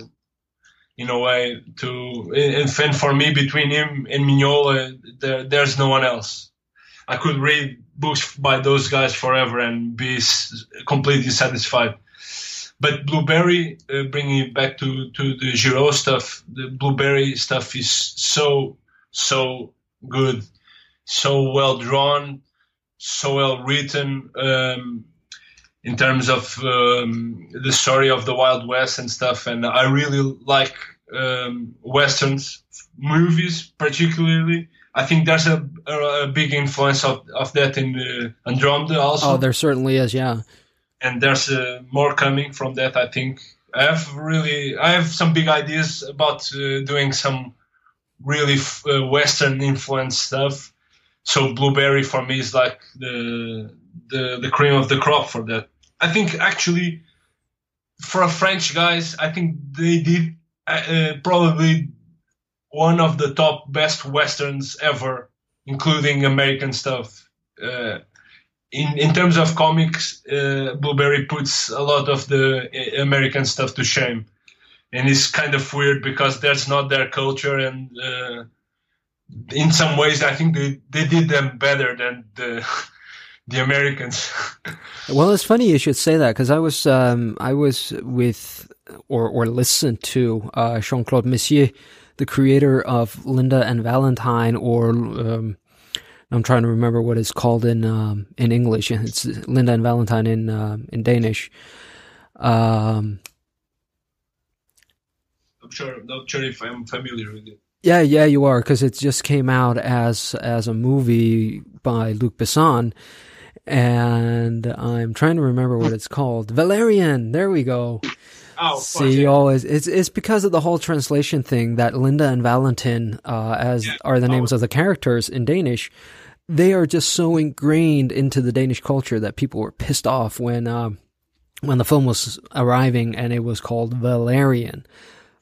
in a way to and for me between him and Mignola there, there's no one else. I could read books by those guys forever and be completely satisfied. But Blueberry, uh, bringing it back to, to the Giraud stuff, the Blueberry stuff is so, so good so well drawn, so well written um, in terms of um, the story of the Wild West and stuff. And I really like um, westerns movies, particularly. I think there's a, a, a big influence of, of that in uh, Andromeda also. Oh, there certainly is, yeah. And there's uh, more coming from that, I think. I have really, I have some big ideas about uh, doing some really f- uh, Western influence stuff so blueberry for me is like the the the cream of the crop for that. I think actually for French guys, I think they did uh, probably one of the top best westerns ever, including American stuff. Uh, in in terms of comics, uh, Blueberry puts a lot of the uh, American stuff to shame, and it's kind of weird because that's not their culture, and uh, in some ways, I think they, they did them better than the [LAUGHS] the Americans. [LAUGHS] well, it's funny you should say that because I was um, I was with or or listened to uh, Jean-Claude Mézières, the creator of Linda and Valentine, or um, I'm trying to remember what it's called in um, in English. It's Linda and Valentine in uh, in Danish. Um, I'm sure. Not sure if I'm familiar with it. Yeah, yeah, you are because it just came out as as a movie by Luc Besson, and I'm trying to remember what it's called. Valerian. There we go. Oh, See, yeah. always it's it's because of the whole translation thing that Linda and Valentin, uh, as Yeah. are the names Oh. of the characters in Danish, they are just so ingrained into the Danish culture that people were pissed off when uh, when the film was arriving and it was called Valerian.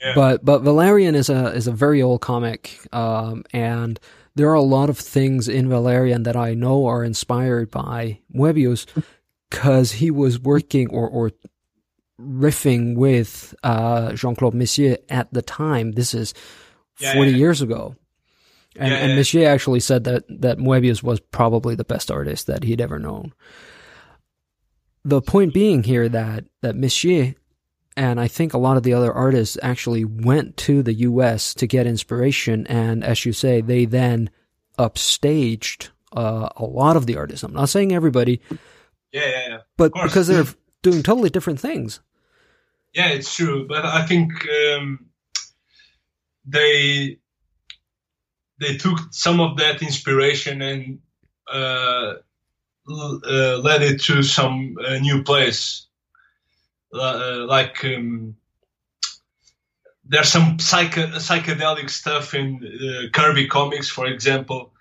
Yeah. But but Valerian is a is a very old comic, um, and there are a lot of things in Valerian that I know are inspired by Moebius because he was working or or riffing with uh, Jean-Claude Mézières at the time. This is Yeah, forty yeah. years ago. And, Yeah, and. Mézières actually said that, that Moebius was probably the best artist that he'd ever known. The point being here that, that Mézières and I think a lot of the other artists actually went to the US to get inspiration. And as you say, they then upstaged uh, a lot of the artists. I'm not saying everybody, Yeah, yeah, yeah. but because they're doing totally different things. Yeah, it's true, but I think um, they they took some of that inspiration and uh, uh, led it to some uh, new place. Uh, like um, there's some psychedelic stuff in uh, Kirby comics, for example,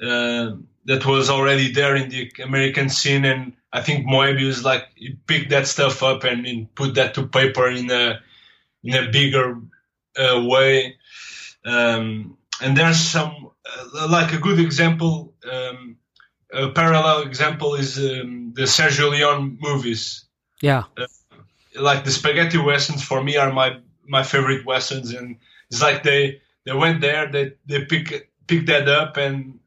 uh, that was already there in the American scene, and I think Moebius like he picked that stuff up and, and put that to paper in a in a bigger uh, way. Um, and there's some uh, like a good example, um, a parallel example is um, the Sergio Leone movies Yeah. like the spaghetti westerns for me are my my favorite westerns and it's like they they went there they they pick picked that up and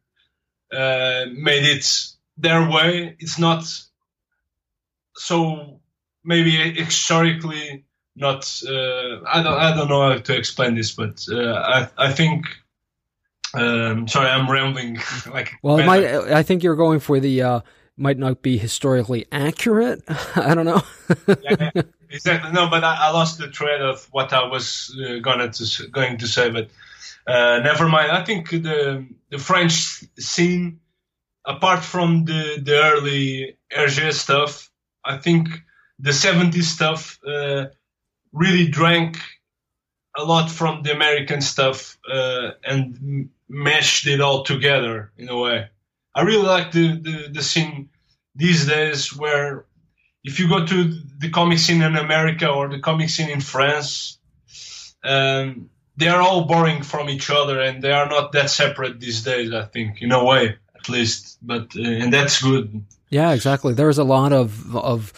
uh, made it their way it's not so maybe historically not uh, I don't I don't know how to explain this but uh, I I think um, sorry I'm rambling [LAUGHS] like Well, it might, I think you're going for the, uh, might not be historically accurate. [LAUGHS] I don't know. [LAUGHS] yeah, exactly. No, but I, I lost the thread of what I was uh, gonna to, going to say. But uh, never mind. I think the the French scene, apart from the the early Hergé stuff, I think the '70s stuff uh, really drank a lot from the American stuff uh, and meshed it all together in a way. I really like the, the, the scene these days where if you go to the comic scene in America or the comic scene in France, um, they are all borrowing from each other and they are not that separate these days, I think, in a way, at least. But uh, and that's good. Yeah, exactly. There's a lot of of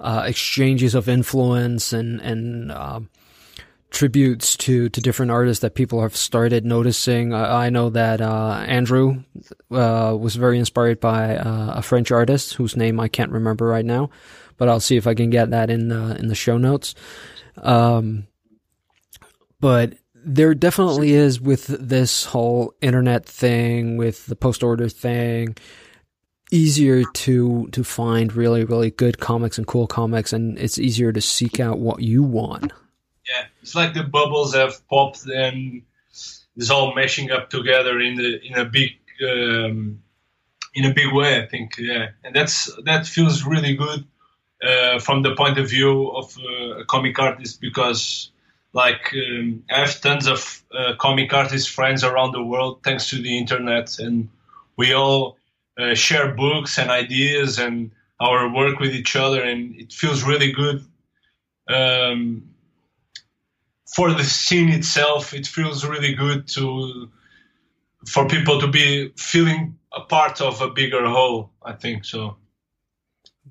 uh, exchanges of influence and and um, tributes to to different artists that people have started noticing. I, I know that uh, Andrew uh, was very inspired by uh, a French artist whose name I can't remember right now, but I'll see if I can get that in the in the show notes. Um, but there definitely is with this whole internet thing, with the post order thing, easier to to find really really good comics and cool comics, and it's easier to seek out what you want. Yeah, it's like the bubbles have popped and it's all meshing up together in the in a big um, in a big way. I think, yeah, and that's that feels really good uh, from the point of view of uh, a comic artist because, like, um, I have tons of uh, comic artist friends around the world thanks to the internet, and we all uh, share books and ideas and our work with each other, and it feels really good. Um, for the scene itself, it feels really good to for people to be feeling a part of a bigger whole. I think so.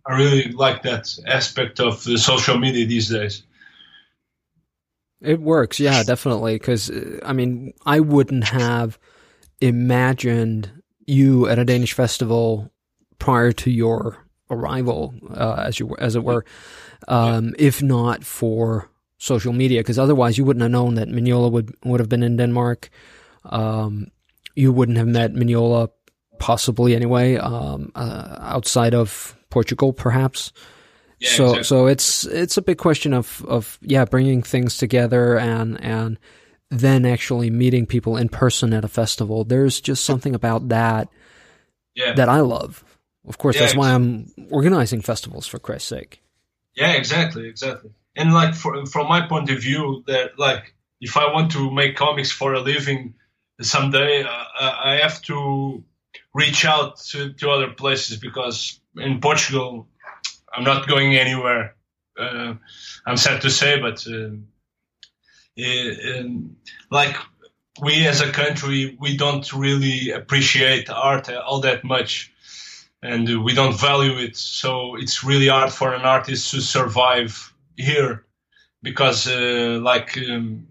I really like that aspect of the social media these days. It works, yeah, definitely. Because uh, I mean, I wouldn't have imagined you at a Danish festival prior to your arrival, uh, as you as it were, um, if not for social media. Because otherwise, you wouldn't have known that Mignola would would have been in Denmark. Um, you wouldn't have met Mignola possibly anyway, um, uh, outside of Portugal, perhaps. Yeah, so exactly. so it's it's a big question of of yeah bringing things together and and then actually meeting people in person at a festival. There's just something about that yeah, that I love. Of course, Yeah, that's why I'm organizing festivals for Christ's sake. yeah, exactly, exactly. And like for, from my point of view, that like if I want to make comics for a living someday, uh, I have to reach out to, to other places because in Portugal, I'm not going anywhere. Uh, I'm sad to say, but um, like we as a country, we don't really appreciate art all that much, and we don't value it. So it's really hard for an artist to survive here because, uh, like, um,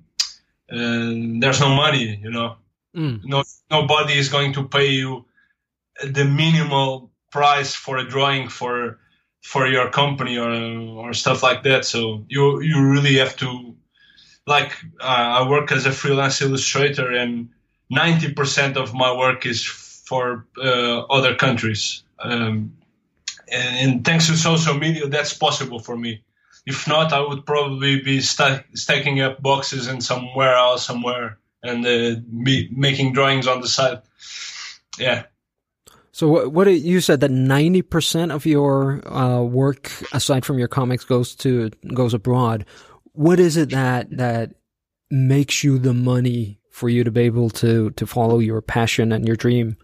uh, there's no money, you know Mm. no nobody is going to pay you the minimal price for a drawing for for your company or or stuff like that so you you really have to like uh, I work as a freelance illustrator and 90% of my work is for uh, other countries um, and, and thanks to social media that's possible for me if not I would probably be sta- stacking up boxes in somewhere else, somewhere and uh, me making drawings on the side. Yeah, So what, what you said that ninety percent of your uh, work, aside from your comics, goes to goes abroad. What is it that that makes you the money for you to be able to to follow your passion and your dream?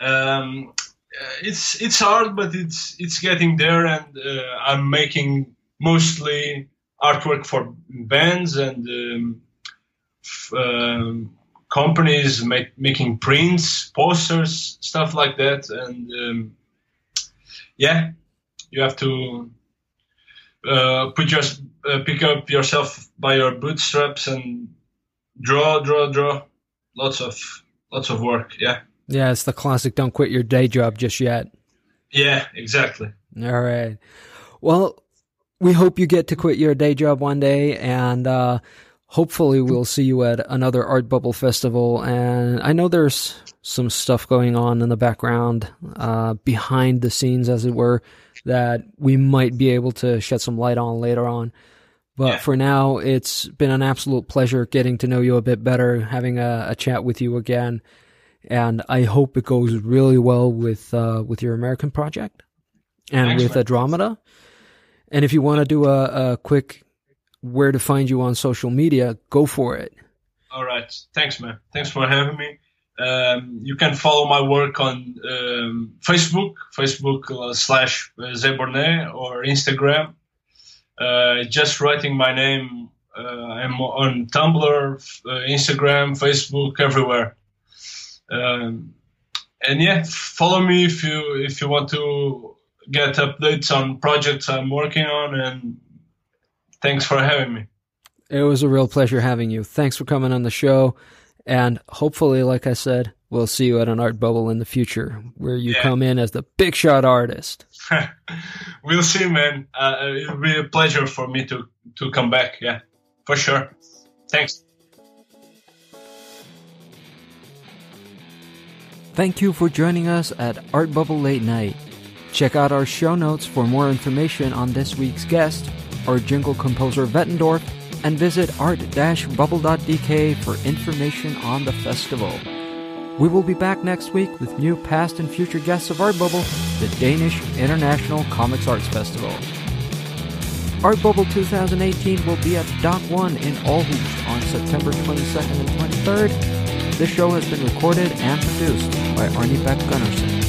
um, it's it's hard, but it's it's getting there, and uh, I'm making mostly artwork for bands and um, f- um, companies, make, making prints, posters, stuff like that, and um, yeah, you have to uh, put your uh, pick up yourself by your bootstraps and draw, draw, draw. Lots of lots of work. Yeah, Yeah, it's the classic. Don't quit your day job just yet. yeah, exactly. All right. Well, we hope you get to quit your day job one day, and uh, hopefully we'll see you at another Art Bubble festival. And I know there's some stuff going on in the background, uh, behind the scenes, as it were, that we might be able to shed some light on later on. But Yeah. for now, it's been an absolute pleasure getting to know you a bit better, having a, a chat with you again, and I hope it goes really well with uh, with your American project and Thanks, with. Andromeda. And if you want to do a, a quick where to find you on social media, go for it. All right. Thanks, man. Thanks for having me. Um, you can follow my work on um, Facebook, Facebook uh, slash uh, Ze Burnay, or Instagram. Uh, just writing my name. Uh, I'm on Tumblr, uh, Instagram, Facebook, everywhere. Um, and yeah, follow me if you if you want to get updates on projects I'm working on. And thanks for having me. It was a real pleasure having you. Thanks for coming on the show. And hopefully, like I said, we'll see you at an art bubble in the future where you Yeah. come in as the big shot artist. [LAUGHS] we'll see, man. Uh, it'll be a pleasure for me to to come back. Yeah, for sure. Thanks. Thank you for joining us at Art Bubble Late Night. Check out our show notes for more information on this week's guest, our jingle composer Wettendorf, and visit art-bubble.dk for information on the festival. We will be back next week with new past and future guests of Art Bubble, the Danish International Comics Arts Festival. Art Bubble 2018 will be at Dock 1 in Aarhus on September 22nd and 23rd. This show has been recorded and produced by Arni Beck Gunnarsson.